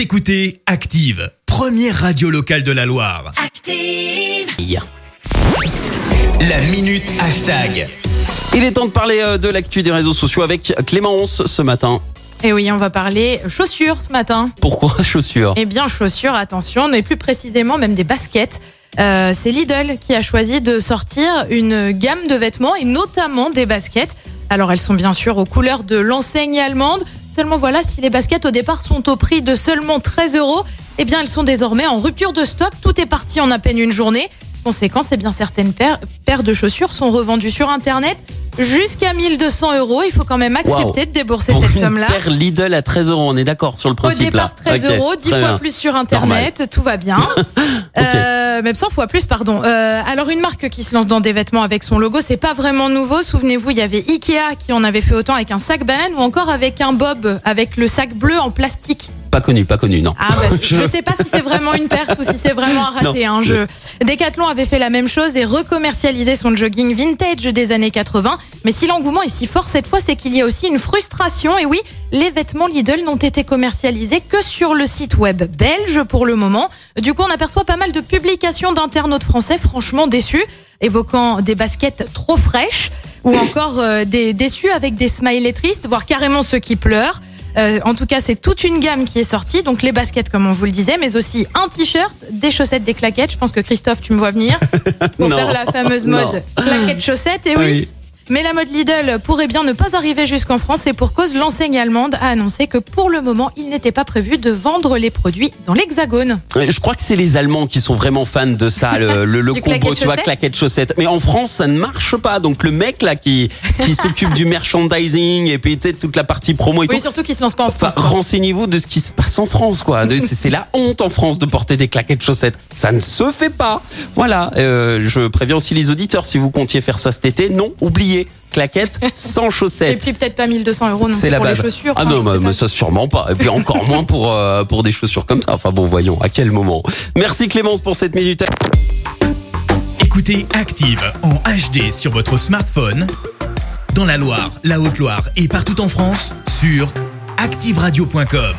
Vous écoutez Active, première radio locale de la Loire. Active. La minute hashtag. Il est temps de parler euh, de l'actu des réseaux sociaux avec Clémence ce matin. Et oui, on va parler chaussures ce matin. Pourquoi chaussures? Eh bien, chaussures, attention, mais plus précisément même des baskets. Euh, c'est Lidl qui a choisi de sortir une gamme de vêtements et notamment des baskets. Alors elles sont bien sûr aux couleurs de l'enseigne allemande. Seulement voilà, si les baskets au départ sont au prix de seulement 13 euros, eh bien elles sont désormais en rupture de stock. Tout est parti en à peine une journée. Conséquence, eh bien certaines paires, paires de chaussures sont revendues sur Internet jusqu'à 1200 euros. Il faut quand même accepter de débourser Pour cette une somme-là. paire Lidl à 13 euros, on est d'accord sur le Au principe départ, là. 13 Ok, euros, 10 très fois bien. plus sur Internet, tout va bien. Euh, même 100 fois plus, pardon. Euh, alors, une marque qui se lance dans des vêtements avec son logo, c'est pas vraiment nouveau. Souvenez-vous, il y avait Ikea qui en avait fait autant avec un sac banane ou encore avec un bob avec le sac bleu en plastique. Pas connu, pas connu, non. Ah, bah, je sais pas si c'est vraiment une perte ou si c'est vraiment un raté. Non, Hein, je... Decathlon avait fait la même chose et recommercialisé son jogging vintage des années 80. Mais si l'engouement est si fort cette fois, c'est qu'il y a aussi une frustration. Et oui, les vêtements Lidl n'ont été commercialisés que sur le site web belge pour le moment. Du coup, on aperçoit pas mal de publications d'internautes français franchement déçus, évoquant des baskets trop fraîches ou encore euh, des déçus avec des smileys tristes, voire carrément ceux qui pleurent. Euh, en tout cas, c'est toute une gamme qui est sortie. Donc les baskets, comme on vous le disait, mais aussi un t-shirt, des chaussettes, des claquettes. Je pense que Christophe, tu me vois venir pour Non. faire la fameuse mode claquettes chaussettes. Et oui. Oui. Mais la mode Lidl pourrait bien ne pas arriver jusqu'en France et pour cause, l'enseigne allemande a annoncé que pour le moment, il n'était pas prévu de vendre les produits dans l'Hexagone. Je crois que c'est les Allemands qui sont vraiment fans de ça, le, le, le Du combo, tu vois, claquette chaussette. Mais en France, ça ne marche pas. Donc le mec là qui qui s'occupe du merchandising et puis tu sais, toute la partie promo et Oui, tout. surtout qu'ils se lancent pas en France. renseignez-vous de ce qui se passe en France, quoi. C'est la honte en France de porter des claquettes chaussettes. Ça ne se fait pas. Voilà. Euh, je préviens aussi les auditeurs si vous comptiez faire ça cet été. Non, oubliez claquettes sans Et chaussettes. puis peut-être pas 1200 euros non C'est la pour base. les chaussures. Ah Enfin, non, mais, ça sûrement pas. Et puis encore moins pour euh, pour des chaussures comme ça. Enfin bon, voyons à quel moment. Merci Clémence pour cette minute. Écoutez Active en HD sur votre smartphone, dans la Loire, la Haute-Loire et partout en France, sur activeradio.com.